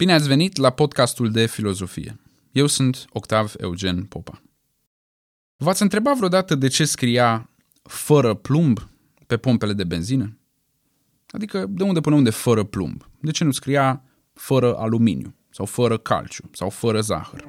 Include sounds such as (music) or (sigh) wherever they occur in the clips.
Bine ați venit la podcastul de filozofie. Eu sunt Octav Eugen Popa. V-ați întrebat vreodată de ce scria fără plumb pe pompele de benzină? Adică de unde până unde fără plumb? De ce nu scria fără aluminiu sau fără calciu sau fără zahăr?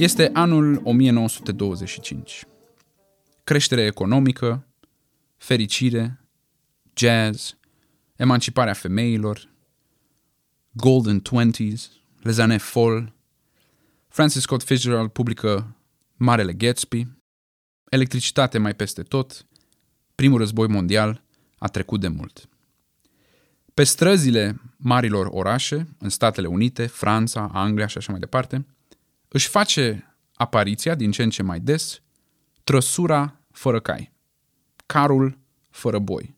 Este anul 1925. Creștere economică, fericire, jazz, emanciparea femeilor, Golden Twenties, Les années folles, Francis Scott Fitzgerald publică Marele Gatsby, electricitate mai peste tot, primul război mondial a trecut de mult. Pe străzile marilor orașe, în Statele Unite, Franța, Anglia și așa mai departe, își face apariția din ce în ce mai des trăsura fără cai, carul fără boi,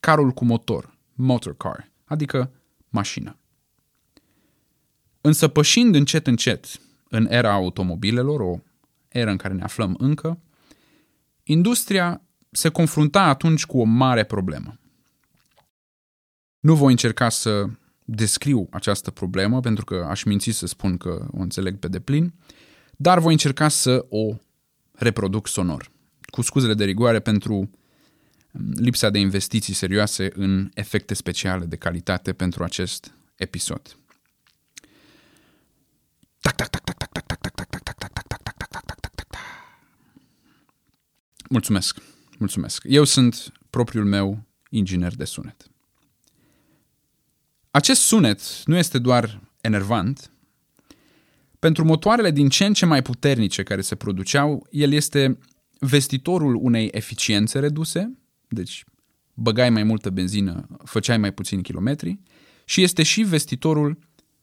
carul cu motor, motor car, adică mașină. Însă pășind încet încet în era automobilelor, o era în care ne aflăm încă, industria se confrunta atunci cu o mare problemă. Nu voi încerca să descriu această problemă, pentru că aș minți să spun că o înțeleg pe deplin, dar voi încerca să o reproduc sonor, cu scuzele de rigoare pentru mm, lipsa de investiții serioase în efecte speciale de calitate pentru acest episod. Tac, tac, tac, tac, tac, tac, tac, tac, tac, tac, tac, tac, tac, tac, tac, tac, tac, tac, tac. Mulțumesc, mulțumesc. Eu sunt propriul meu inginer de sunet. Acest sunet nu este doar enervant. Pentru motoarele din ce în ce mai puternice care se produceau, el este vestitorul unei eficiențe reduse, deci băgai mai multă benzină, făceai mai puțini kilometri, și este și vestitorul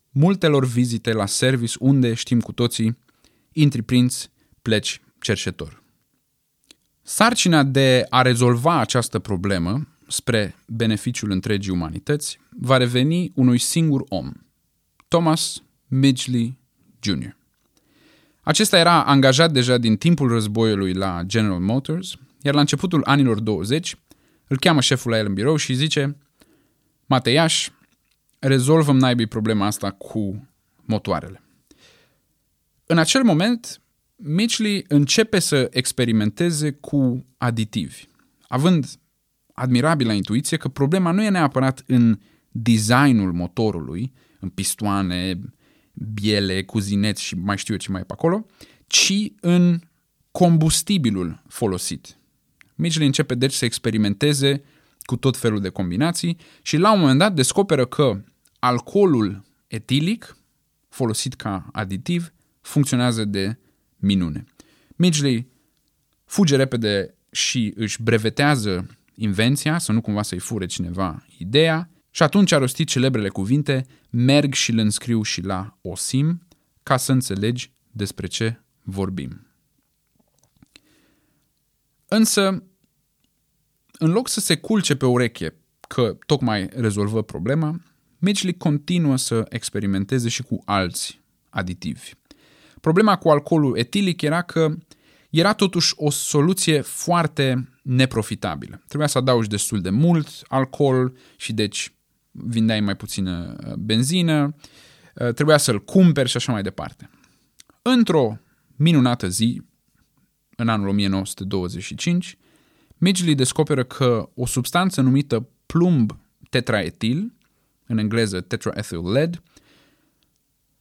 multelor vizite la service unde, știm cu toții, intri prinț, pleci cerșetor. Sarcina de a rezolva această problemă spre beneficiul întregii umanități va reveni unui singur om, Thomas Midgley Jr. Acesta era angajat deja din timpul războiului la General Motors, iar la începutul anilor 20 îl cheamă șeful la el în birou și zice Mateiaș, rezolvăm naibii problema asta cu motoarele. În acel moment, Mitchley începe să experimenteze cu aditivi, având admirabilă intuiție că problema nu e neapărat în designul motorului, în pistoane, biele, cuzineți și mai știu eu ce mai e pe acolo, ci în combustibilul folosit. Michelin începe deci să experimenteze cu tot felul de combinații și la un moment dat descoperă că alcoolul etilic, folosit ca aditiv, funcționează de minune. Midgley fuge repede și își brevetează invenția, să nu cumva să-i fure cineva ideea, și atunci a rostit celebrele cuvinte, merg și le înscriu și la OSIM, ca să înțelegi despre ce vorbim. Însă, în loc să se culce pe ureche că tocmai rezolvă problema, Mitchell continuă să experimenteze și cu alți aditivi. Problema cu alcoolul etilic era că era totuși o soluție foarte neprofitabilă. Trebuia să adaugi destul de mult alcool și deci vindeai mai puțină uh, benzină, uh, trebuia să-l cumperi și așa mai departe. Într-o minunată zi, în anul 1925, Midgley descoperă că o substanță numită plumb tetraetil, în engleză tetraethyl lead,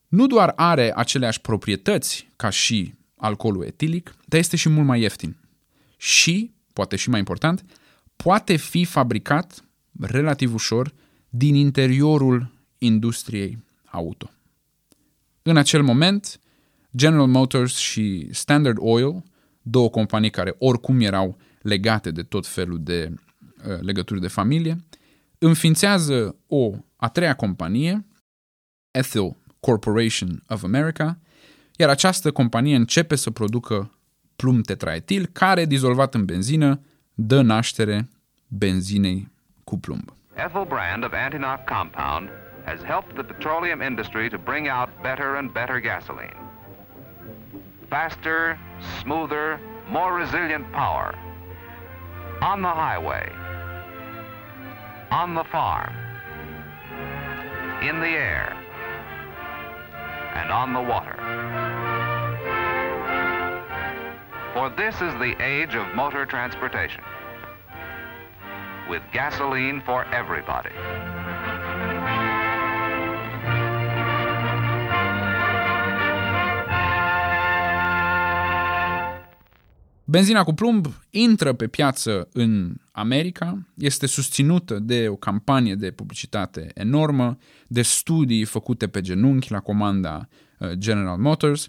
nu doar are aceleași proprietăți ca și alcoolul etilic, dar este și mult mai ieftin. Și, poate și mai important, poate fi fabricat relativ ușor din interiorul industriei auto. În acel moment, General Motors și Standard Oil, două companii care oricum erau legate de tot felul de uh, legături de familie, înființează o a treia companie, Ethyl Corporation of America, iar această companie începe să producă plumb tetraetil, care, dizolvat în benzină, dă naștere benzinei cu plumb. Ethyl brand of Antinox compound has helped the petroleum industry to bring out better and better gasoline. Faster, smoother, more resilient power. On the highway, on the farm, in the air, and on the water. For this is the age of motor transportation. With gasoline for everybody. Benzina cu plumb intră pe piață în America, este susținută de o campanie de publicitate enormă, de studii făcute pe genunchi la comanda uh, General Motors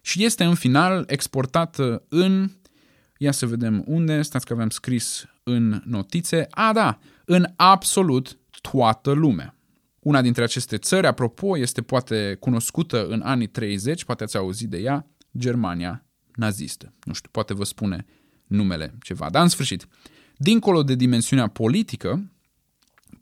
și este în final exportată în, ia să vedem unde, stați că aveam scris în notițe, a da, în absolut toată lumea. Una dintre aceste țări, apropo, este poate cunoscută în anii 30, poate ați auzit de ea, Germania nazistă. Nu știu, poate vă spune numele ceva. Dar în sfârșit, dincolo de dimensiunea politică,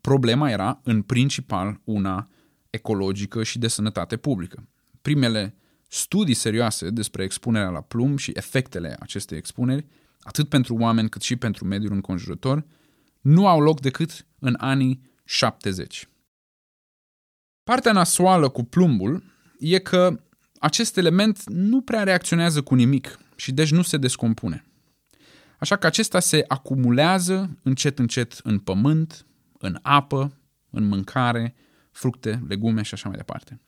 problema era în principal una ecologică și de sănătate publică. Primele studii serioase despre expunerea la plumb și efectele acestei expuneri, atât pentru oameni cât și pentru mediul înconjurător, nu au loc decât în anii 70. Partea nasoală cu plumbul e că acest element nu prea reacționează cu nimic și deci nu se descompune. Așa că acesta se acumulează încet încet în pământ, în apă, în mâncare, fructe, legume și așa mai departe.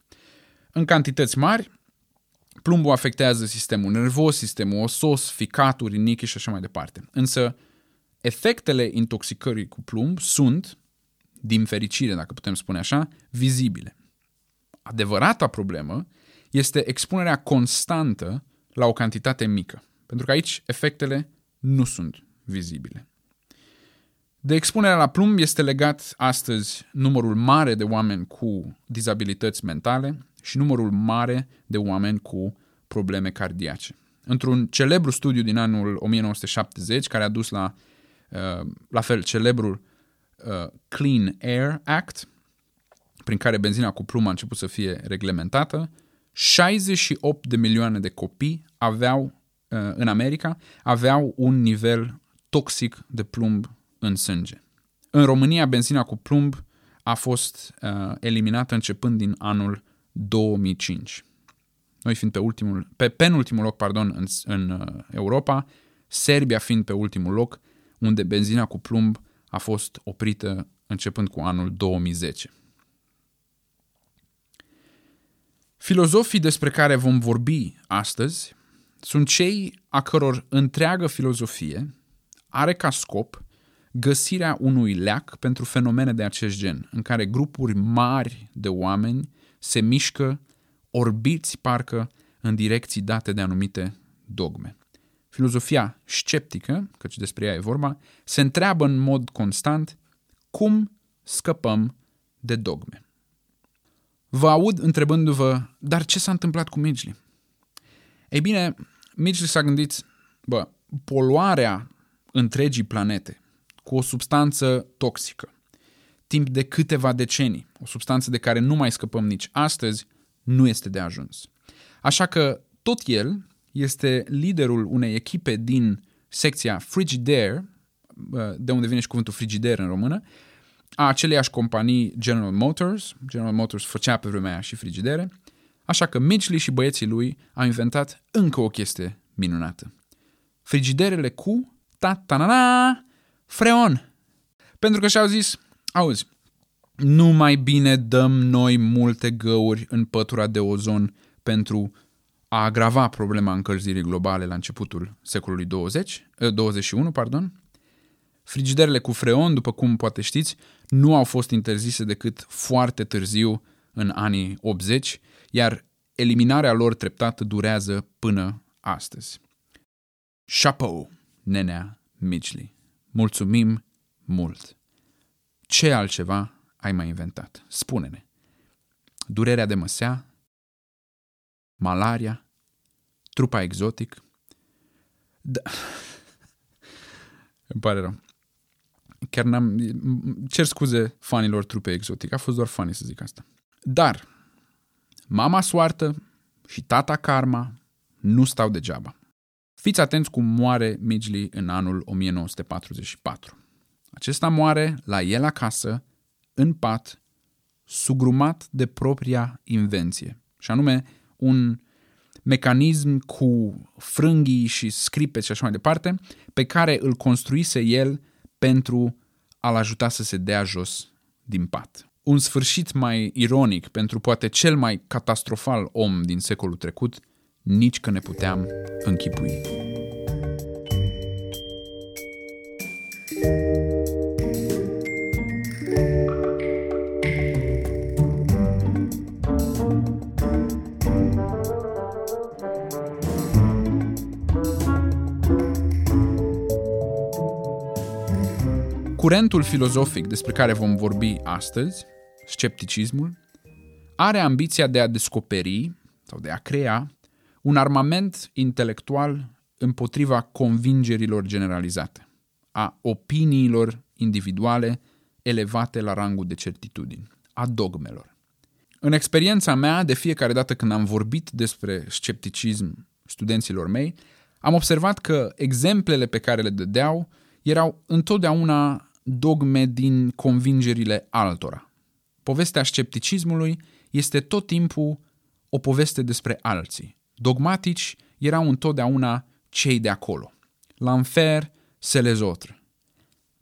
În cantități mari, plumbul afectează sistemul nervos, sistemul osos, ficaturi, rinichi și așa mai departe. Însă, efectele intoxicării cu plumb sunt, din fericire, dacă putem spune așa, vizibile. Adevărata problemă este expunerea constantă la o cantitate mică. Pentru că aici efectele nu sunt vizibile. De expunerea la plumb este legat astăzi numărul mare de oameni cu dizabilități mentale și numărul mare de oameni cu probleme cardiace. Într-un celebru studiu din anul 1970, care a dus la, uh, la fel, celebrul uh, Clean Air Act, prin care benzina cu plumb a început să fie reglementată, 68 de milioane de copii aveau, uh, în America, aveau un nivel toxic de plumb în sânge. În România, benzina cu plumb a fost uh, eliminată începând din anul 2005. Noi fiind pe, ultimul, pe penultimul loc pardon, în, în uh, Europa, Serbia fiind pe ultimul loc, unde benzina cu plumb a fost oprită începând cu anul 2010. Filozofii despre care vom vorbi astăzi sunt cei a căror întreagă filozofie are ca scop găsirea unui leac pentru fenomene de acest gen, în care grupuri mari de oameni se mișcă orbiți parcă în direcții date de anumite dogme. Filozofia sceptică, căci despre ea e vorba, se întreabă în mod constant cum scăpăm de dogme. Vă aud întrebându-vă, dar ce s-a întâmplat cu Midgley? Ei bine, Midgley s-a gândit, bă, poluarea întregii planete cu o substanță toxică, timp de câteva decenii, o substanță de care nu mai scăpăm nici astăzi, nu este de ajuns. Așa că tot el este liderul unei echipe din secția Frigidaire, de unde vine și cuvântul frigider în română, a aceleiași companii General Motors. General Motors făcea pe vremea aia și frigidere. Așa că Midgley și băieții lui au inventat încă o chestie minunată. Frigiderele cu ta ta na na freon. Pentru că și-au zis, auzi, nu mai bine dăm noi multe găuri în pătura de ozon pentru a agrava problema încălzirii globale la începutul secolului 20, 21, eh, pardon, Frigiderele cu freon, după cum poate știți, nu au fost interzise decât foarte târziu, în anii 80, iar eliminarea lor treptată durează până astăzi. Chapeau, nenea Midgley. Mulțumim mult. Ce altceva ai mai inventat? Spune-ne. Durerea de măsea? Malaria? Trupa exotic? Da. (laughs) Îmi pare rău. Chiar n-am... Cer scuze fanilor trupe exotic. A fost doar funny să zic asta. Dar mama soartă și tata karma nu stau degeaba. Fiți atenți cum moare Midgley în anul 1944. Acesta moare la el acasă, în pat, sugrumat de propria invenție, și anume un mecanism cu frânghii și scripe și așa mai departe, pe care îl construise el pentru a-l ajuta să se dea jos din pat. Un sfârșit mai ironic pentru poate cel mai catastrofal om din secolul trecut, nici că ne puteam închipui. Curentul filozofic despre care vom vorbi astăzi, scepticismul, are ambiția de a descoperi sau de a crea un armament intelectual împotriva convingerilor generalizate, a opiniilor individuale elevate la rangul de certitudini, a dogmelor. În experiența mea, de fiecare dată când am vorbit despre scepticism studenților mei, am observat că exemplele pe care le dădeau erau întotdeauna dogme din convingerile altora. Povestea scepticismului este tot timpul o poveste despre alții. Dogmatici erau întotdeauna cei de acolo. L'enfer, c'est les autres.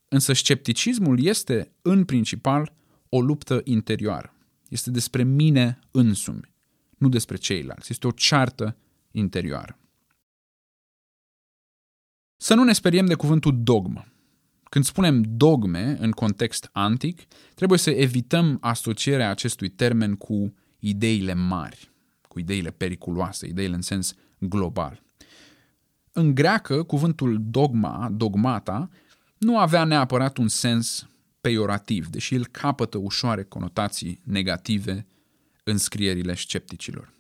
Însă scepticismul este, în principal, o luptă interioară. Este despre mine însumi, nu despre ceilalți. Este o ceartă interioară. Să nu ne speriem de cuvântul dogmă. Când spunem dogme în context antic, trebuie să evităm asocierea acestui termen cu ideile mari, cu ideile periculoase, ideile în sens global. În greacă, cuvântul dogma, dogmata, nu avea neapărat un sens peiorativ, deși el capătă ușoare conotații negative în scrierile scepticilor.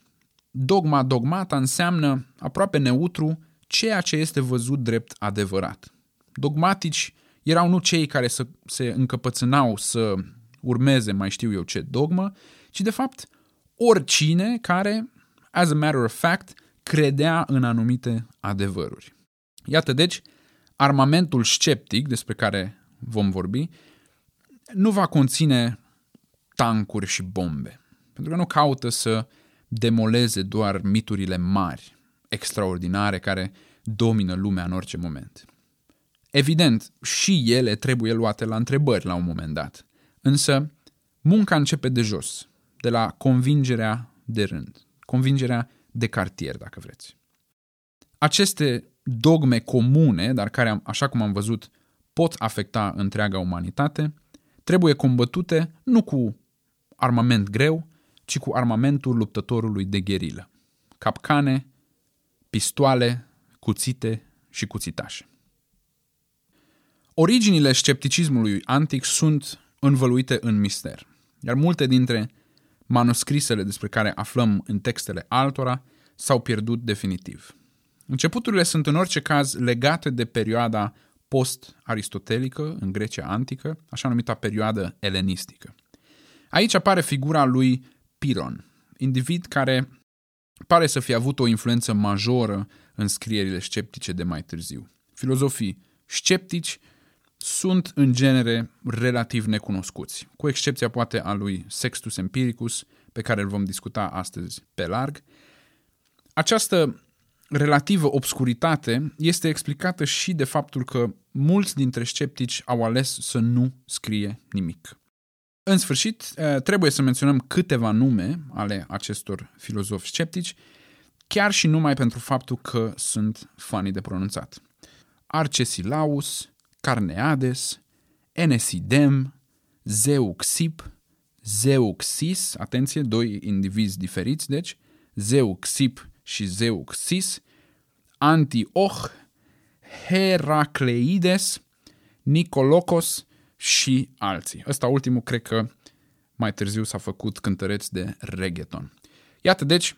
Dogma, dogmata înseamnă aproape neutru ceea ce este văzut drept adevărat. Dogmatici erau nu cei care să se încăpățânau să urmeze mai știu eu ce dogmă, ci de fapt oricine care, as a matter of fact, credea în anumite adevăruri. Iată deci, armamentul sceptic despre care vom vorbi nu va conține tancuri și bombe, pentru că nu caută să demoleze doar miturile mari, extraordinare, care domină lumea în orice moment. Evident, și ele trebuie luate la întrebări la un moment dat. Însă, munca începe de jos, de la convingerea de rând, convingerea de cartier, dacă vreți. Aceste dogme comune, dar care, așa cum am văzut, pot afecta întreaga umanitate, trebuie combătute nu cu armament greu, ci cu armamentul luptătorului de gherilă. Capcane, pistoale, cuțite și cuțitașe. Originile scepticismului antic sunt învăluite în mister, iar multe dintre manuscrisele despre care aflăm în textele altora s-au pierdut definitiv. Începuturile sunt în orice caz legate de perioada post-aristotelică în Grecia antică, așa numita perioadă elenistică. Aici apare figura lui Piron, individ care pare să fie avut o influență majoră în scrierile sceptice de mai târziu. Filozofii sceptici sunt în genere relativ necunoscuți, cu excepția poate a lui Sextus Empiricus, pe care îl vom discuta astăzi pe larg. Această relativă obscuritate este explicată și de faptul că mulți dintre sceptici au ales să nu scrie nimic. În sfârșit, trebuie să menționăm câteva nume ale acestor filozofi sceptici, chiar și numai pentru faptul că sunt fanii de pronunțat. Arcesilaus, Carneades, Enesidem, Zeuxip, Zeuxis, atenție, doi indivizi diferiți, deci, Zeuxip și Zeuxis, Antioch, Heracleides, Nicolocos și alții. Ăsta ultimul cred că mai târziu s-a făcut cântăreț de reggaeton. Iată deci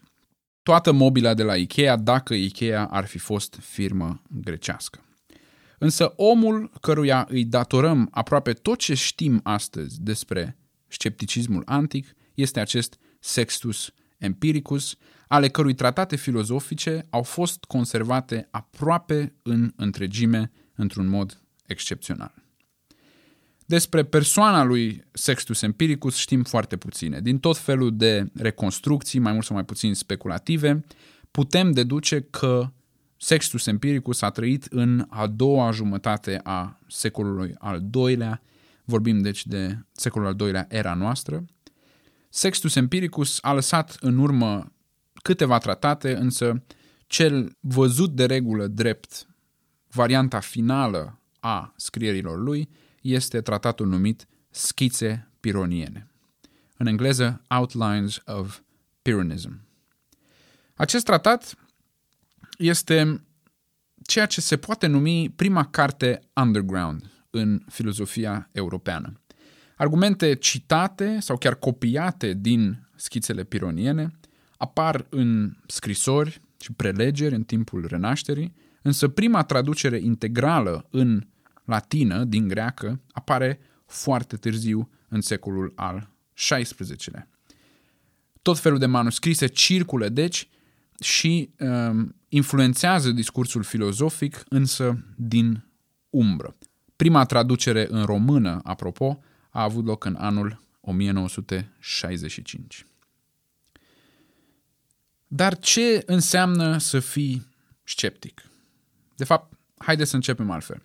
toată mobila de la Ikea dacă Ikea ar fi fost firmă grecească. Însă omul căruia îi datorăm aproape tot ce știm astăzi despre scepticismul antic este acest Sextus Empiricus, ale cărui tratate filozofice au fost conservate aproape în întregime într-un mod excepțional. Despre persoana lui Sextus Empiricus știm foarte puține. Din tot felul de reconstrucții, mai mult sau mai puțin speculative, putem deduce că Sextus Empiricus a trăit în a doua jumătate a secolului al doilea, vorbim deci de secolul al doilea era noastră. Sextus Empiricus a lăsat în urmă câteva tratate, însă cel văzut de regulă drept varianta finală a scrierilor lui este tratatul numit Schițe Pironiene. În engleză, Outlines of Pyrrhonism. Acest tratat este ceea ce se poate numi prima carte underground în filozofia europeană. Argumente citate sau chiar copiate din schițele pironiene apar în scrisori și prelegeri în timpul renașterii, însă prima traducere integrală în latină din greacă apare foarte târziu în secolul al XVI-lea. Tot felul de manuscrise circulă, deci, și um, influențează discursul filozofic, însă din umbră. Prima traducere în română, apropo, a avut loc în anul 1965. Dar ce înseamnă să fii sceptic? De fapt, haideți să începem altfel.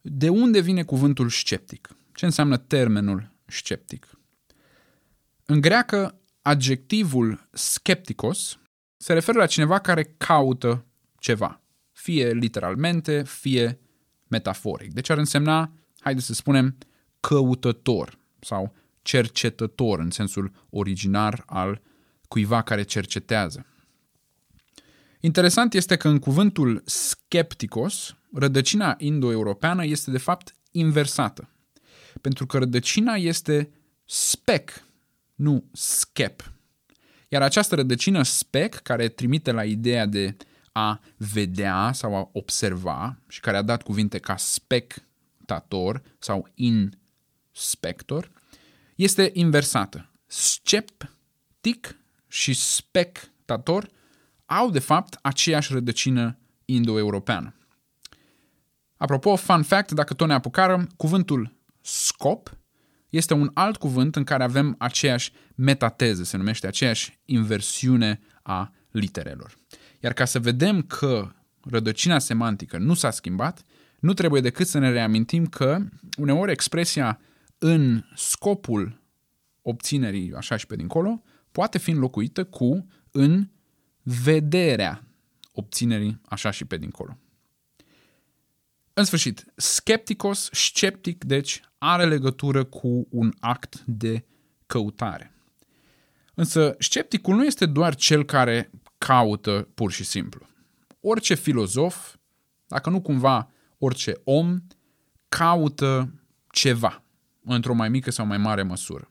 De unde vine cuvântul sceptic? Ce înseamnă termenul sceptic? În greacă, adjectivul skepticos se referă la cineva care caută ceva, fie literalmente, fie metaforic. Deci ar însemna, haideți să spunem, căutător sau cercetător în sensul originar al cuiva care cercetează. Interesant este că în cuvântul skepticos, rădăcina indo-europeană este de fapt inversată. Pentru că rădăcina este spec, nu skep. Iar această rădăcină spec, care trimite la ideea de a vedea sau a observa și care a dat cuvinte ca spectator sau inspector, este inversată. Sceptic și spectator au de fapt aceeași rădăcină indo-europeană. Apropo, fun fact, dacă tot ne apucarăm, cuvântul scop este un alt cuvânt în care avem aceeași metateză, se numește aceeași inversiune a literelor. Iar ca să vedem că rădăcina semantică nu s-a schimbat, nu trebuie decât să ne reamintim că uneori expresia în scopul obținerii, așa și pe dincolo, poate fi înlocuită cu în vederea obținerii, așa și pe dincolo. În sfârșit, skepticos, sceptic, deci, are legătură cu un act de căutare. Însă, scepticul nu este doar cel care caută pur și simplu. Orice filozof, dacă nu cumva orice om, caută ceva, într-o mai mică sau mai mare măsură.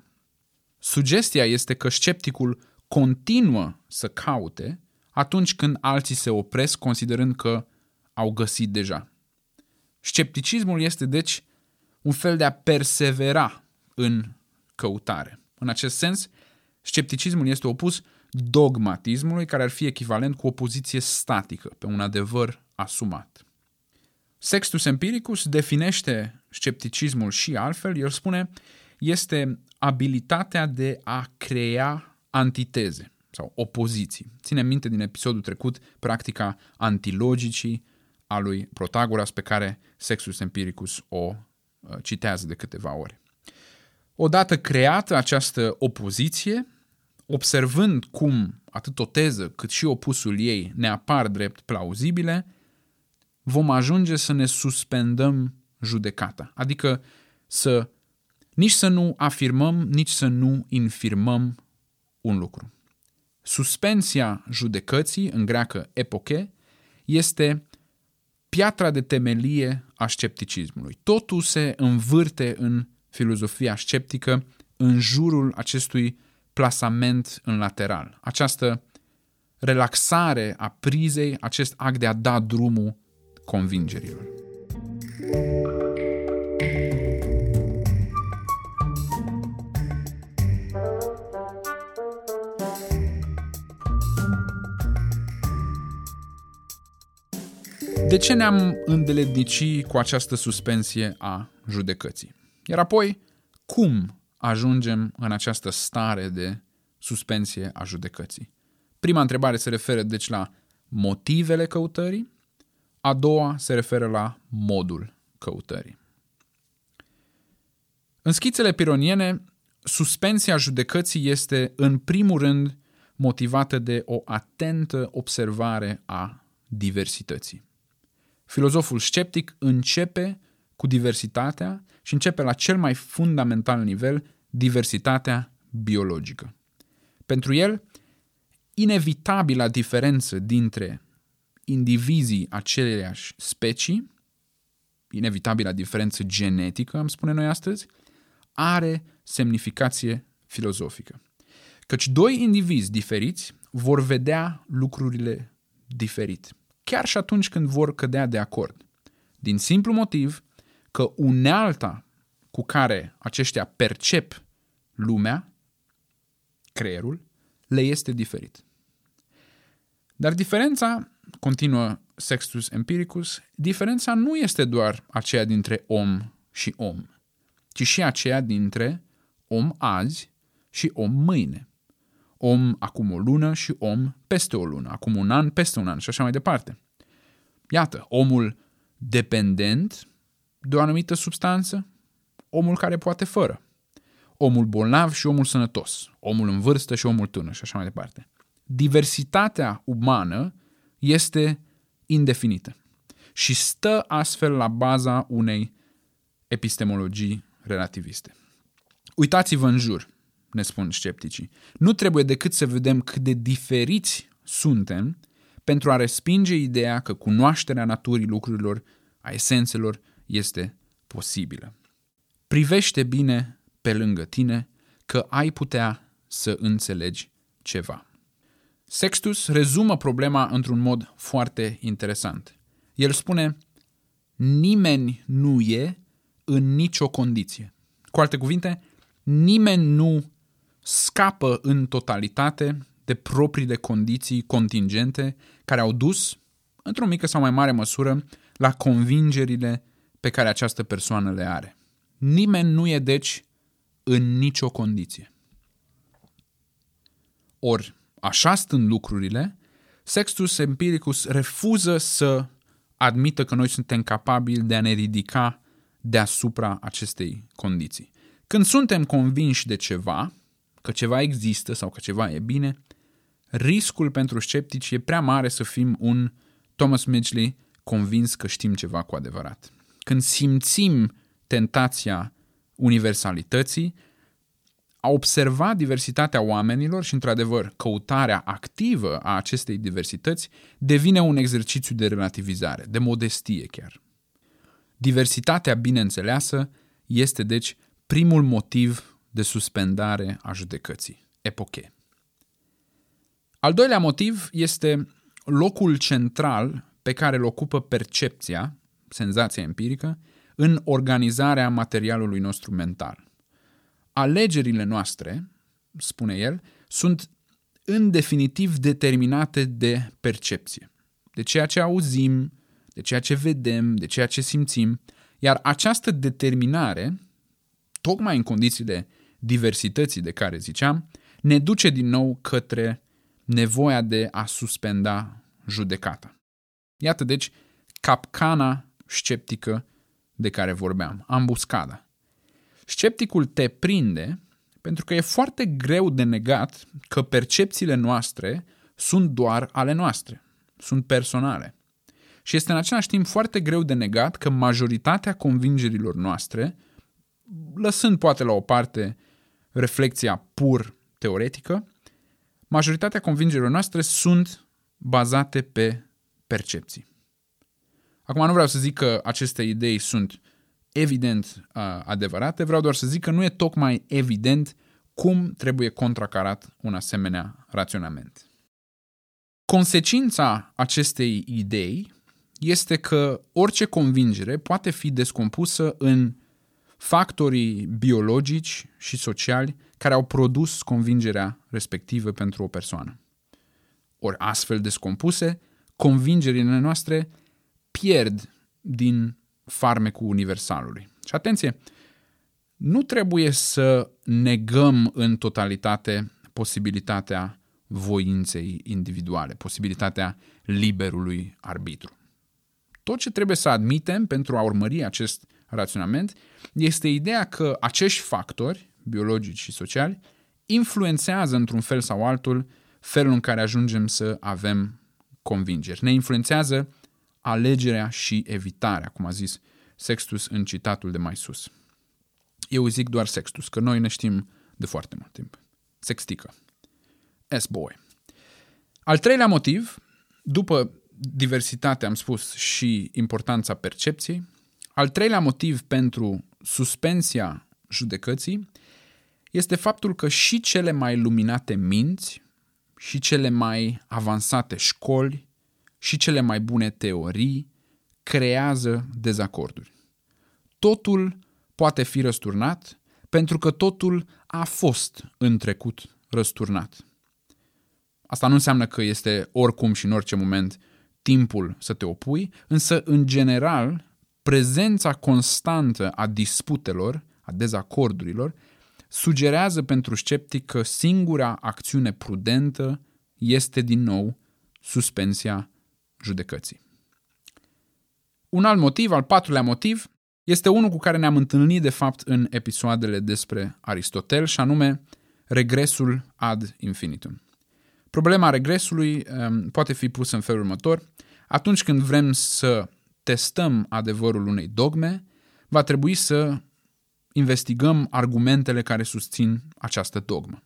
Sugestia este că scepticul continuă să caute atunci când alții se opresc considerând că au găsit deja. Scepticismul este, deci, un fel de a persevera în căutare. În acest sens, scepticismul este opus dogmatismului, care ar fi echivalent cu o poziție statică, pe un adevăr asumat. Sextus Empiricus definește scepticismul și altfel, el spune, este abilitatea de a crea antiteze sau opoziții. Ținem minte din episodul trecut practica antilogicii a lui Protagoras pe care Sextus Empiricus o uh, citează de câteva ori. Odată creată această opoziție, observând cum atât o teză cât și opusul ei ne apar drept plauzibile, vom ajunge să ne suspendăm judecata, adică să nici să nu afirmăm, nici să nu infirmăm un lucru. Suspensia judecății, în greacă epoche, este piatra de temelie a scepticismului. Totul se învârte în filozofia sceptică în jurul acestui plasament în lateral. Această relaxare a prizei, acest act de a da drumul convingerilor. De ce ne-am îndeletnici cu această suspensie a judecății? Iar apoi, cum ajungem în această stare de suspensie a judecății? Prima întrebare se referă deci la motivele căutării, a doua se referă la modul căutării. În schițele pironiene, suspensia judecății este în primul rând motivată de o atentă observare a diversității. Filozoful sceptic începe cu diversitatea și începe la cel mai fundamental nivel, diversitatea biologică. Pentru el, inevitabila diferență dintre indivizii aceleiași specii, inevitabila diferență genetică, am spune noi astăzi, are semnificație filozofică. Căci doi indivizi diferiți vor vedea lucrurile diferit, chiar și atunci când vor cădea de acord. Din simplu motiv că unealta cu care aceștia percep lumea, creierul, le este diferit. Dar diferența, continuă Sextus Empiricus, diferența nu este doar aceea dintre om și om, ci și aceea dintre om azi și om mâine. Om acum o lună și om peste o lună, acum un an, peste un an și așa mai departe. Iată, omul dependent de o anumită substanță, omul care poate fără, omul bolnav și omul sănătos, omul în vârstă și omul tânăr și așa mai departe. Diversitatea umană este indefinită și stă astfel la baza unei epistemologii relativiste. Uitați-vă în jur, ne spun scepticii. Nu trebuie decât să vedem cât de diferiți suntem pentru a respinge ideea că cunoașterea naturii lucrurilor, a esențelor, este posibilă. Privește bine pe lângă tine că ai putea să înțelegi ceva. Sextus rezumă problema într-un mod foarte interesant. El spune, nimeni nu e în nicio condiție. Cu alte cuvinte, nimeni nu scapă în totalitate de propriile condiții contingente care au dus, într-o mică sau mai mare măsură, la convingerile pe care această persoană le are. Nimeni nu e, deci, în nicio condiție. Ori, așa stând lucrurile, Sextus Empiricus refuză să admită că noi suntem capabili de a ne ridica deasupra acestei condiții. Când suntem convinși de ceva, că ceva există sau că ceva e bine, riscul pentru sceptici e prea mare să fim un Thomas Midgley convins că știm ceva cu adevărat. Când simțim tentația universalității, a observa diversitatea oamenilor și, într-adevăr, căutarea activă a acestei diversități devine un exercițiu de relativizare, de modestie chiar. Diversitatea bineînțeleasă este, deci, primul motiv de suspendare a judecății, epoche. Al doilea motiv este locul central pe care îl ocupă percepția, senzația empirică, în organizarea materialului nostru mental. Alegerile noastre, spune el, sunt în definitiv determinate de percepție, de ceea ce auzim, de ceea ce vedem, de ceea ce simțim, iar această determinare, tocmai în condițiile diversității de care ziceam, ne duce din nou către nevoia de a suspenda judecata. Iată deci capcana sceptică de care vorbeam, ambuscada. Scepticul te prinde pentru că e foarte greu de negat că percepțiile noastre sunt doar ale noastre, sunt personale. Și este în același timp foarte greu de negat că majoritatea convingerilor noastre, lăsând poate la o parte reflexia pur teoretică, majoritatea convingerilor noastre sunt bazate pe percepții. Acum nu vreau să zic că aceste idei sunt evident uh, adevărate, vreau doar să zic că nu e tocmai evident cum trebuie contracarat un asemenea raționament. Consecința acestei idei este că orice convingere poate fi descompusă în factorii biologici și sociali care au produs convingerea respectivă pentru o persoană. Ori astfel descompuse, convingerile noastre pierd din farmecul universalului. Și atenție, nu trebuie să negăm în totalitate posibilitatea voinței individuale, posibilitatea liberului arbitru. Tot ce trebuie să admitem pentru a urmări acest raționament este ideea că acești factori, biologici și sociali, influențează într-un fel sau altul felul în care ajungem să avem convingeri. Ne influențează alegerea și evitarea, cum a zis Sextus în citatul de mai sus. Eu zic doar Sextus, că noi ne știm de foarte mult timp. Sextică. S-boy. Al treilea motiv, după diversitate, am spus, și importanța percepției, al treilea motiv pentru suspensia judecății este faptul că și cele mai luminate minți, și cele mai avansate școli, și cele mai bune teorii creează dezacorduri. Totul poate fi răsturnat pentru că totul a fost în trecut răsturnat. Asta nu înseamnă că este oricum și în orice moment timpul să te opui, însă, în general, prezența constantă a disputelor, a dezacordurilor, sugerează pentru sceptic că singura acțiune prudentă este din nou suspensia judecății. Un alt motiv, al patrulea motiv, este unul cu care ne-am întâlnit de fapt în episoadele despre Aristotel și anume regresul ad infinitum. Problema regresului um, poate fi pusă în felul următor. Atunci când vrem să testăm adevărul unei dogme, va trebui să investigăm argumentele care susțin această dogmă.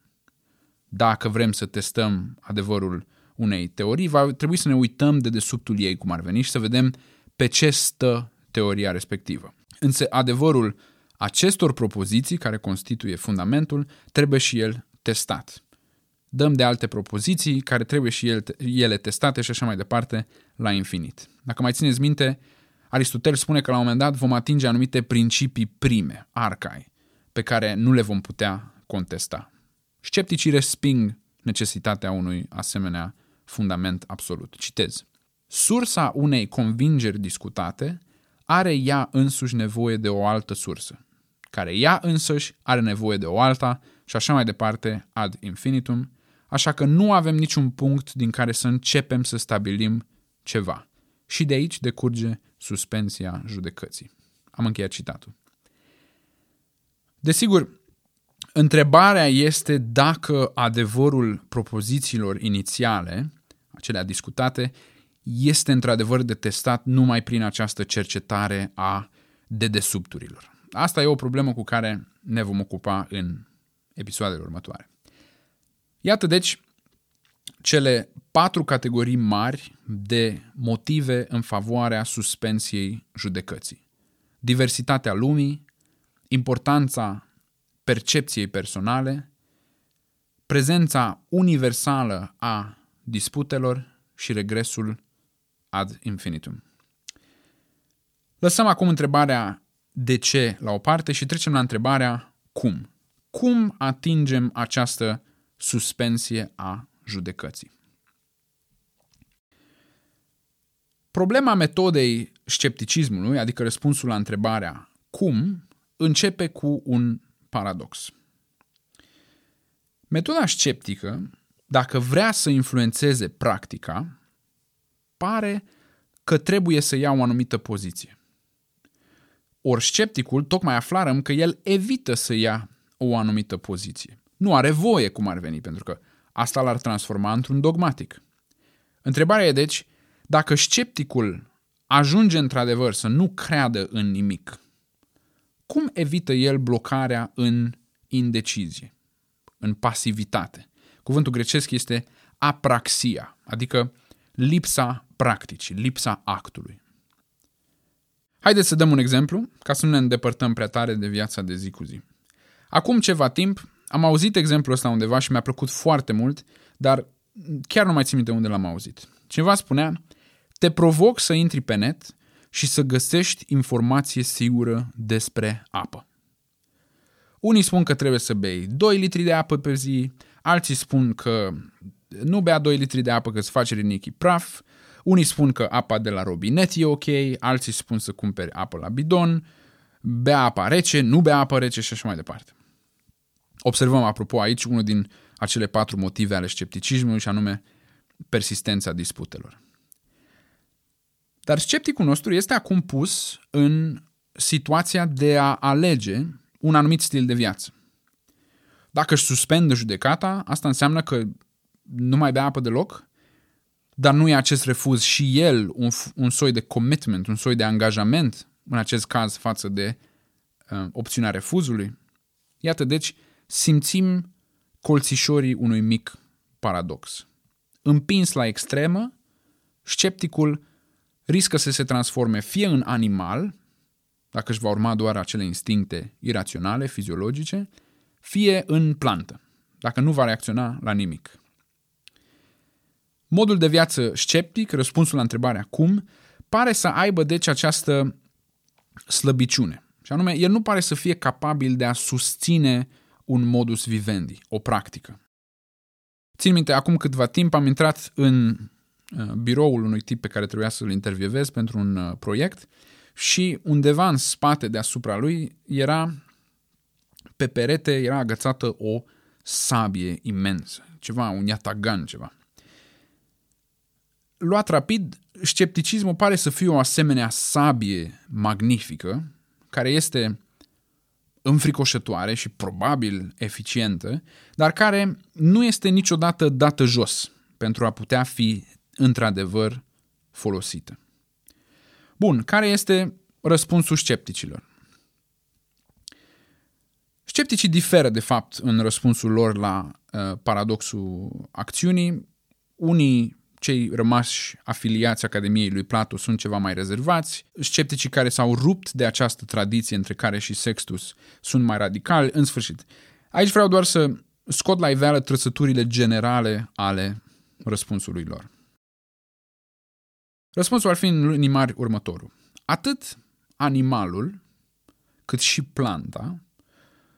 Dacă vrem să testăm adevărul unei teorii, va trebui să ne uităm de desubtul ei, cum ar veni, și să vedem pe ce stă teoria respectivă. Însă adevărul acestor propoziții, care constituie fundamentul, trebuie și el testat. Dăm de alte propoziții care trebuie și ele testate și așa mai departe la infinit. Dacă mai țineți minte, Aristotel spune că la un moment dat vom atinge anumite principii prime, arcai, pe care nu le vom putea contesta. Scepticii resping necesitatea unui asemenea fundament absolut. Citez. Sursa unei convingeri discutate are ea însuși nevoie de o altă sursă, care ea însăși are nevoie de o alta și așa mai departe ad infinitum, așa că nu avem niciun punct din care să începem să stabilim ceva. Și de aici decurge suspensia judecății. Am încheiat citatul. Desigur, întrebarea este dacă adevărul propozițiilor inițiale, acelea discutate, este într-adevăr de testat numai prin această cercetare a dedesubturilor. Asta e o problemă cu care ne vom ocupa în episoadele următoare. Iată deci cele patru categorii mari de motive în favoarea suspensiei judecății. Diversitatea lumii, importanța percepției personale, prezența universală a disputelor și regresul ad infinitum. Lăsăm acum întrebarea de ce la o parte și trecem la întrebarea cum. Cum atingem această suspensie a judecății? Problema metodei scepticismului, adică răspunsul la întrebarea cum, începe cu un paradox. Metoda sceptică, dacă vrea să influențeze practica, pare că trebuie să ia o anumită poziție. Ori scepticul, tocmai aflarăm că el evită să ia o anumită poziție. Nu are voie cum ar veni, pentru că asta l-ar transforma într-un dogmatic. Întrebarea e deci, dacă scepticul ajunge într-adevăr să nu creadă în nimic, cum evită el blocarea în indecizie, în pasivitate? Cuvântul grecesc este apraxia, adică lipsa practicii, lipsa actului. Haideți să dăm un exemplu, ca să nu ne îndepărtăm prea tare de viața de zi cu zi. Acum ceva timp am auzit exemplul ăsta undeva și mi-a plăcut foarte mult, dar chiar nu mai țin minte unde l-am auzit. Cineva spunea Te provoc să intri pe net și să găsești informație sigură despre apă. Unii spun că trebuie să bei 2 litri de apă pe zi, alții spun că nu bea 2 litri de apă că îți face rinichii praf, unii spun că apa de la robinet e ok, alții spun să cumperi apă la bidon, bea apa rece, nu bea apă rece și așa mai departe. Observăm, apropo, aici unul din acele patru motive ale scepticismului și anume persistența disputelor. Dar scepticul nostru este acum pus în situația de a alege un anumit stil de viață. Dacă își suspendă judecata, asta înseamnă că nu mai bea apă deloc, dar nu e acest refuz și el un, un soi de commitment, un soi de angajament, în acest caz față de uh, opțiunea refuzului? Iată, deci, simțim colțișorii unui mic paradox. Împins la extremă, scepticul riscă să se transforme fie în animal, dacă își va urma doar acele instincte iraționale, fiziologice, fie în plantă, dacă nu va reacționa la nimic. Modul de viață sceptic, răspunsul la întrebarea cum, pare să aibă deci această slăbiciune. Și anume, el nu pare să fie capabil de a susține un modus vivendi, o practică. Țin minte, acum câtva timp am intrat în uh, biroul unui tip pe care trebuia să-l intervievez pentru un uh, proiect și undeva în spate deasupra lui era pe perete era agățată o sabie imensă, ceva, un iatagan, ceva. Luat rapid, scepticismul pare să fie o asemenea sabie magnifică, care este înfricoșătoare și probabil eficientă, dar care nu este niciodată dată jos pentru a putea fi într-adevăr folosită. Bun, care este răspunsul scepticilor? Scepticii diferă, de fapt, în răspunsul lor la uh, paradoxul acțiunii. Unii cei rămași afiliați Academiei lui Plato sunt ceva mai rezervați, scepticii care s-au rupt de această tradiție între care și Sextus sunt mai radicali, în sfârșit. Aici vreau doar să scot la iveală trăsăturile generale ale răspunsului lor. Răspunsul ar fi în linii mari următorul. Atât animalul cât și planta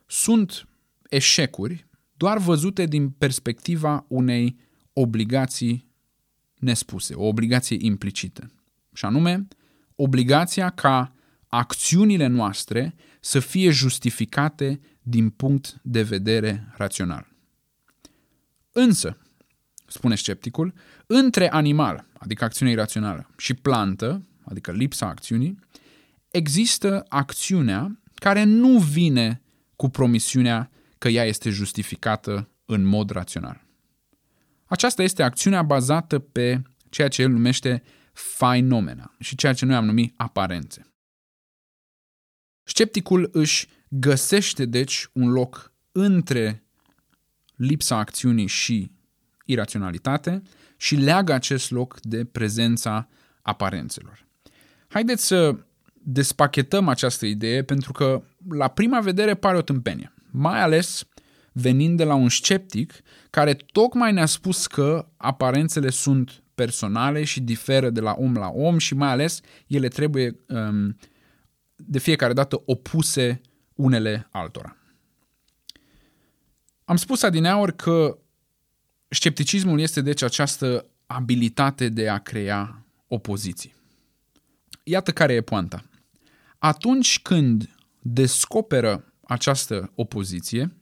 sunt eșecuri doar văzute din perspectiva unei obligații nespuse, o obligație implicită. Și anume, obligația ca acțiunile noastre să fie justificate din punct de vedere rațional. Însă, spune scepticul, între animal, adică acțiunea irațională, și plantă, adică lipsa acțiunii, există acțiunea care nu vine cu promisiunea că ea este justificată în mod rațional. Aceasta este acțiunea bazată pe ceea ce el numește fenomena și ceea ce noi am numit aparențe. Scepticul își găsește, deci, un loc între lipsa acțiunii și iraționalitate și leagă acest loc de prezența aparențelor. Haideți să despachetăm această idee pentru că la prima vedere pare o tâmpenie, mai ales venind de la un sceptic care tocmai ne-a spus că aparențele sunt personale și diferă de la om la om și mai ales ele trebuie um, de fiecare dată opuse unele altora. Am spus adineaori că scepticismul este deci această abilitate de a crea opoziții. Iată care e poanta. Atunci când descoperă această opoziție,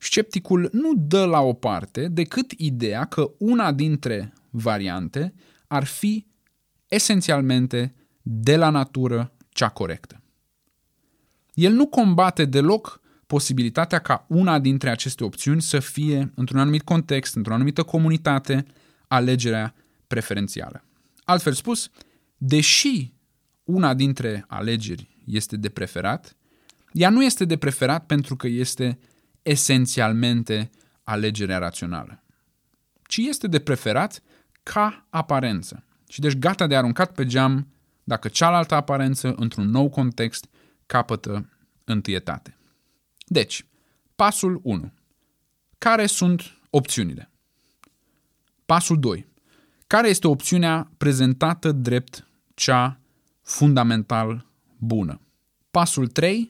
scepticul nu dă la o parte decât ideea că una dintre variante ar fi esențialmente de la natură cea corectă. El nu combate deloc posibilitatea ca una dintre aceste opțiuni să fie, într-un anumit context, într-o anumită comunitate, alegerea preferențială. Altfel spus, deși una dintre alegeri este de preferat, ea nu este de preferat pentru că este esențialmente alegerea rațională, ci este de preferat ca aparență. Și deci gata de aruncat pe geam dacă cealaltă aparență, într-un nou context, capătă întâietate. Deci, pasul 1. Care sunt opțiunile? Pasul 2. care este opțiunea prezentată drept cea fundamental bună. Pasul 3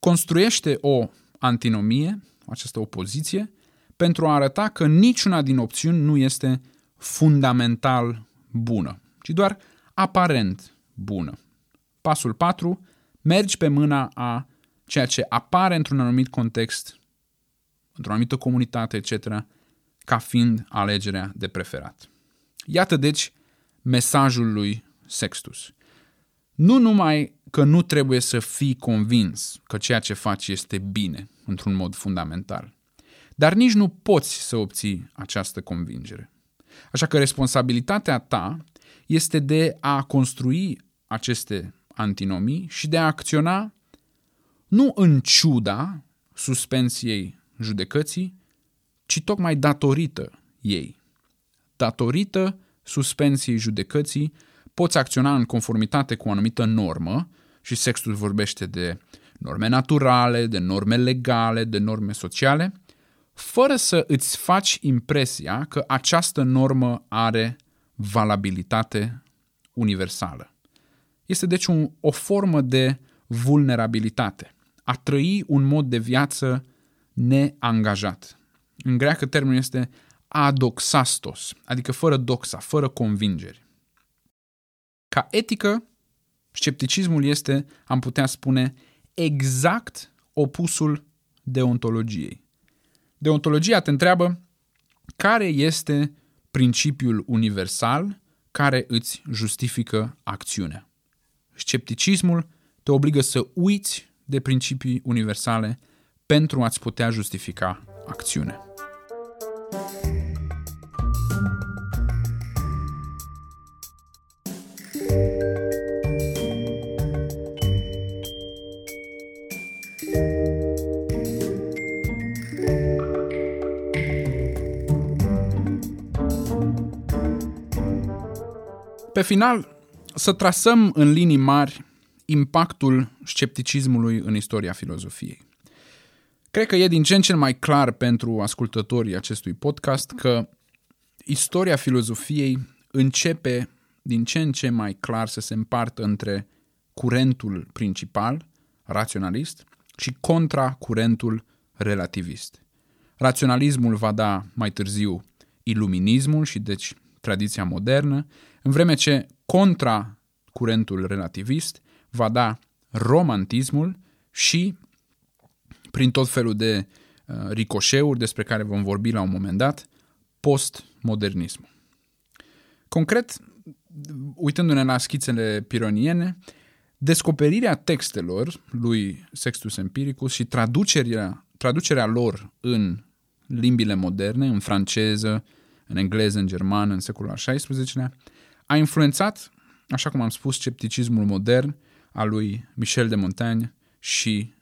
construiește o antinomie, această opoziție, pentru a arăta că niciuna din opțiuni nu este fundamental bună, ci doar aparent bună. Pasul 4. Mergi pe mâna a ceea ce apare într-un anumit context, într-o anumită comunitate, etc., ca fiind alegerea de preferat. Iată deci mesajul lui Sextus. Nu numai că nu trebuie să fii convins că ceea ce faci este bine, într-un mod fundamental, dar nici nu poți să obții această convingere. Așa că responsabilitatea ta este de a construi aceste antinomii și de a acționa nu în ciuda suspensiei judecății, ci tocmai datorită ei. Datorită suspensiei judecății, poți acționa în conformitate cu o anumită normă și sextul vorbește de norme naturale, de norme legale, de norme sociale, fără să îți faci impresia că această normă are valabilitate universală. Este deci un, o formă de vulnerabilitate, a trăi un mod de viață neangajat. În greacă termenul este adoxastos, adică fără doxa, fără convingeri. Ca etică, scepticismul este, am putea spune, exact opusul deontologiei. Deontologia te întreabă care este principiul universal care îți justifică acțiunea. Scepticismul te obligă să uiți de principii universale pentru a-ți putea justifica acțiunea. Pe final, să trasăm în linii mari impactul scepticismului în istoria filozofiei. Cred că e din ce în ce mai clar pentru ascultătorii acestui podcast că istoria filozofiei începe din ce în ce mai clar să se împartă între curentul principal, raționalist, și contracurentul relativist. Raționalismul va da mai târziu iluminismul și deci tradiția modernă, în vreme ce contra curentul relativist va da romantismul și prin tot felul de uh, ricoșeuri despre care vom vorbi la un moment dat, postmodernismul. Concret, uitându-ne la schițele pironiene, descoperirea textelor lui Sextus Empiricus și traducerea, traducerea lor în limbile moderne, în franceză, în engleză, în germană, în secolul al XVI-lea, a influențat, așa cum am spus, scepticismul modern al lui Michel de Montaigne și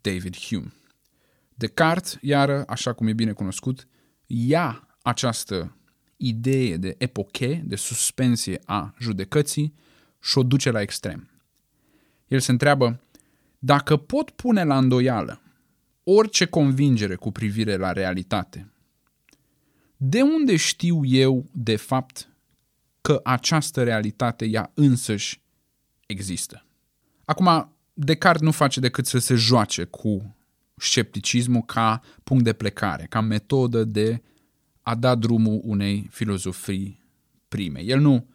David Hume. Descartes, iară, așa cum e bine cunoscut, ia această idee de epoche, de suspensie a judecății și o duce la extrem. El se întreabă, dacă pot pune la îndoială orice convingere cu privire la realitate, de unde știu eu, de fapt, că această realitate ea însăși există? Acum, Descartes nu face decât să se joace cu scepticismul ca punct de plecare, ca metodă de a da drumul unei filozofii prime. El nu,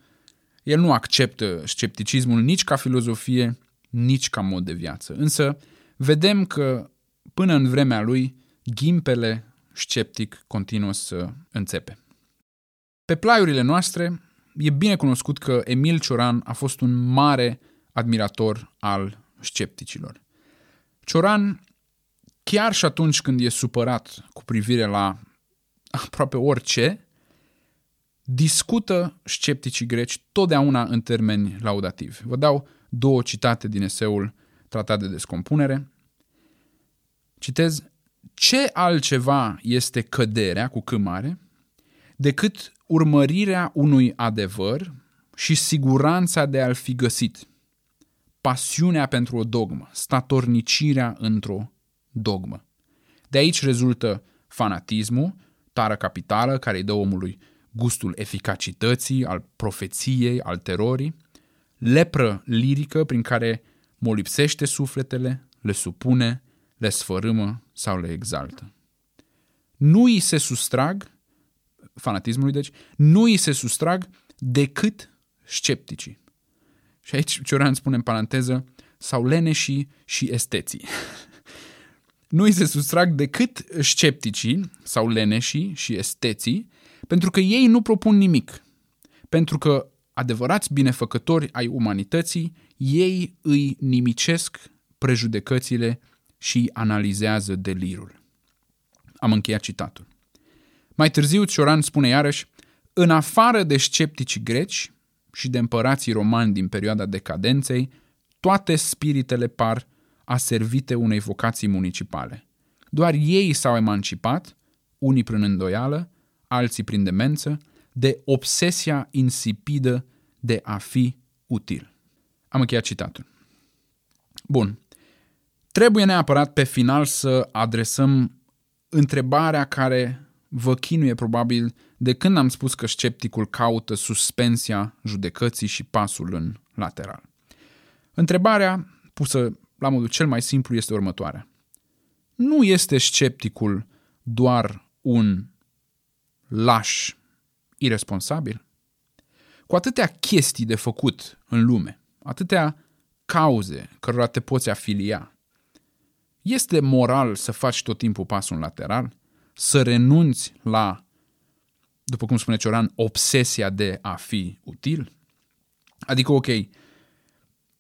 el nu acceptă scepticismul nici ca filozofie, nici ca mod de viață. Însă vedem că până în vremea lui, ghimpele sceptic continuă să înțepe. Pe plaiurile noastre, e bine cunoscut că Emil Cioran a fost un mare admirator al scepticilor. Cioran, chiar și atunci când e supărat cu privire la (laughs) aproape orice, discută scepticii greci totdeauna în termeni laudativi. Vă dau două citate din eseul Tratat de descompunere. Citez, ce altceva este căderea cu câmare decât urmărirea unui adevăr și siguranța de a-l fi găsit. Pasiunea pentru o dogmă, statornicirea într-o dogmă. De aici rezultă fanatismul, tară capitală care îi dă omului gustul eficacității, al profeției, al terorii, lepră lirică prin care molipsește sufletele, le supune, le sfărâmă sau le exaltă. Nu îi se sustrag, fanatismului deci, nu îi se sustrag decât scepticii. Și aici Cioran spune în paranteză, sau leneșii și esteții. (laughs) nu îi se sustrag decât scepticii sau leneșii și esteții, pentru că ei nu propun nimic. Pentru că adevărați binefăcători ai umanității, ei îi nimicesc prejudecățile și analizează delirul. Am încheiat citatul. Mai târziu, Cioran spune iarăși, în afară de sceptici greci și de împărații romani din perioada decadenței, toate spiritele par a servite unei vocații municipale. Doar ei s-au emancipat, unii prin îndoială, alții prin demență, de obsesia insipidă de a fi util. Am încheiat citatul. Bun. Trebuie neapărat pe final să adresăm întrebarea care vă chinuie probabil de când am spus că scepticul caută suspensia judecății și pasul în lateral. Întrebarea pusă la modul cel mai simplu este următoarea. Nu este scepticul doar un laș irresponsabil? Cu atâtea chestii de făcut în lume, atâtea cauze cărora te poți afilia, este moral să faci tot timpul pasul lateral? Să renunți la, după cum spune Cioran, obsesia de a fi util? Adică, ok,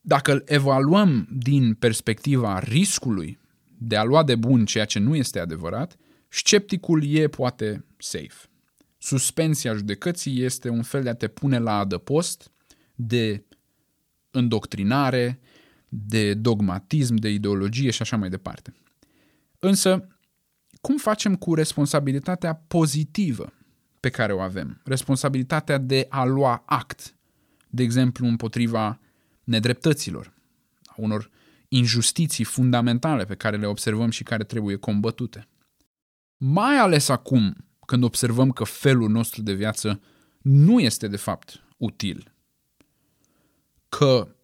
dacă îl evaluăm din perspectiva riscului de a lua de bun ceea ce nu este adevărat, scepticul e poate safe. Suspensia judecății este un fel de a te pune la adăpost de îndoctrinare, de dogmatism, de ideologie și așa mai departe. Însă, cum facem cu responsabilitatea pozitivă pe care o avem? Responsabilitatea de a lua act, de exemplu, împotriva nedreptăților, a unor injustiții fundamentale pe care le observăm și care trebuie combătute. Mai ales acum, când observăm că felul nostru de viață nu este de fapt util, că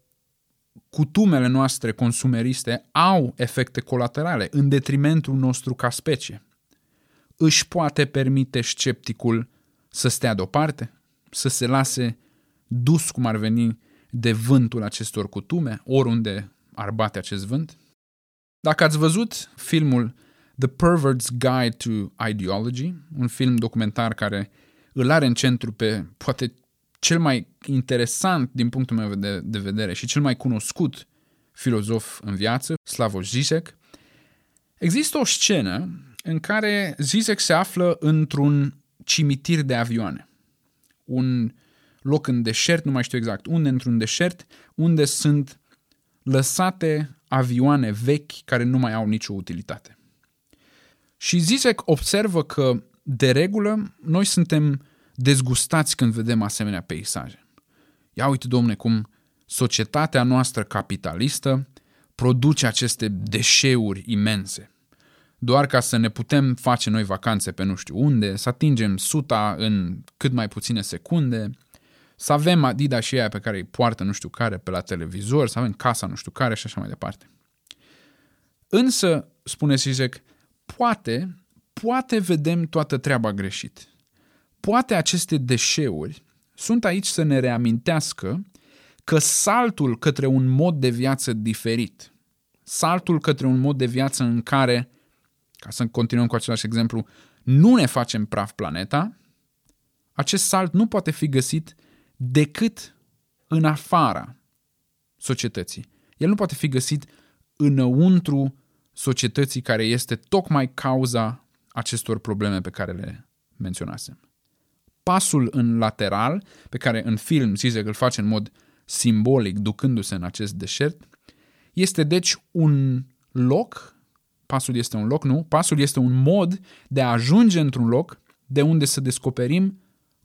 cutumele noastre consumeriste au efecte colaterale în detrimentul nostru ca specie. Își poate permite scepticul să stea deoparte, să se lase dus cum ar veni de vântul acestor cutume, oriunde ar bate acest vânt? Dacă ați văzut filmul The Pervert's Guide to Ideology, un film documentar care îl are în centru pe poate cel mai interesant din punctul meu de, de vedere și cel mai cunoscut filozof în viață, Slavoj Zizek, există o scenă în care Zizek se află într-un cimitir de avioane. Un loc în deșert, nu mai știu exact unde, într-un deșert, unde sunt lăsate avioane vechi care nu mai au nicio utilitate. Și Zizek observă că, de regulă, noi suntem dezgustați când vedem asemenea peisaje. Ia uite, domne, cum societatea noastră capitalistă produce aceste deșeuri imense. Doar ca să ne putem face noi vacanțe pe nu știu unde, să atingem suta în cât mai puține secunde, să avem Adidas și aia pe care îi poartă nu știu care pe la televizor, să avem casa nu știu care și așa mai departe. Însă, spune Sisek, poate, poate vedem toată treaba greșit. Poate aceste deșeuri sunt aici să ne reamintească că saltul către un mod de viață diferit, saltul către un mod de viață în care, ca să continuăm cu același exemplu, nu ne facem praf planeta, acest salt nu poate fi găsit decât în afara societății. El nu poate fi găsit înăuntru societății care este tocmai cauza acestor probleme pe care le menționasem. Pasul în lateral, pe care în film Zizek îl face în mod simbolic, ducându-se în acest deșert, este deci un loc, pasul este un loc, nu? Pasul este un mod de a ajunge într-un loc de unde să descoperim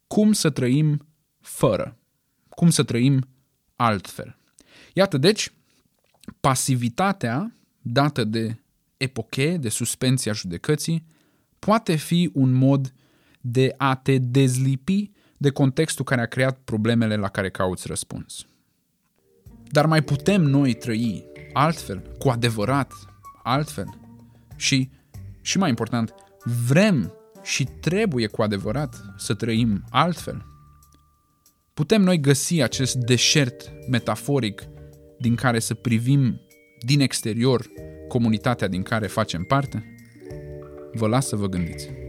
cum să trăim fără. Cum să trăim altfel. Iată, deci, pasivitatea dată de epoche, de suspensia judecății, poate fi un mod de a te dezlipi de contextul care a creat problemele la care cauți răspuns. Dar mai putem noi trăi altfel, cu adevărat altfel? Și, și mai important, vrem și trebuie cu adevărat să trăim altfel? Putem noi găsi acest deșert metaforic din care să privim din exterior comunitatea din care facem parte? Vă las să vă gândiți.